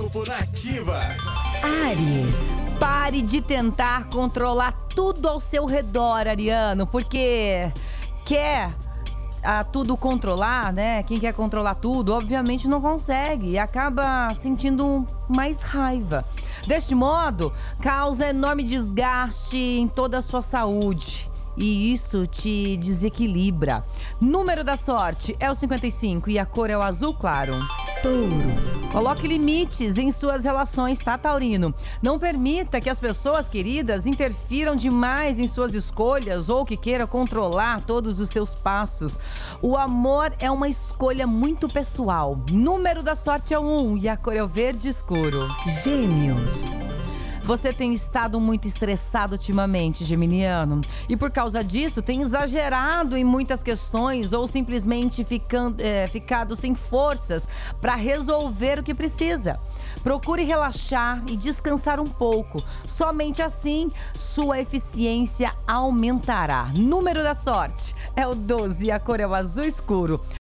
Horóscopo Nativa. Ares, pare de tentar controlar tudo ao seu redor, Ariano, porque quer a tudo controlar, né? Quem quer controlar tudo, obviamente não consegue e acaba sentindo mais raiva. Deste modo, causa enorme desgaste em toda a sua saúde e isso te desequilibra. Número da sorte é o 55 e a cor é o azul claro. Touro. Coloque limites em suas relações, tá, Taurino? Não permita que as pessoas queridas interfiram demais em suas escolhas ou que queira controlar todos os seus passos. O amor é uma escolha muito pessoal. Número da sorte é 1 e a cor é o verde escuro. Gêmeos. Você tem estado muito estressado ultimamente, Geminiano, e por causa disso tem exagerado em muitas questões ou simplesmente ficando, é, ficado sem forças para resolver o que precisa. Procure relaxar e descansar um pouco. Somente assim sua eficiência aumentará. Número da sorte é o 12 e a cor é o azul escuro.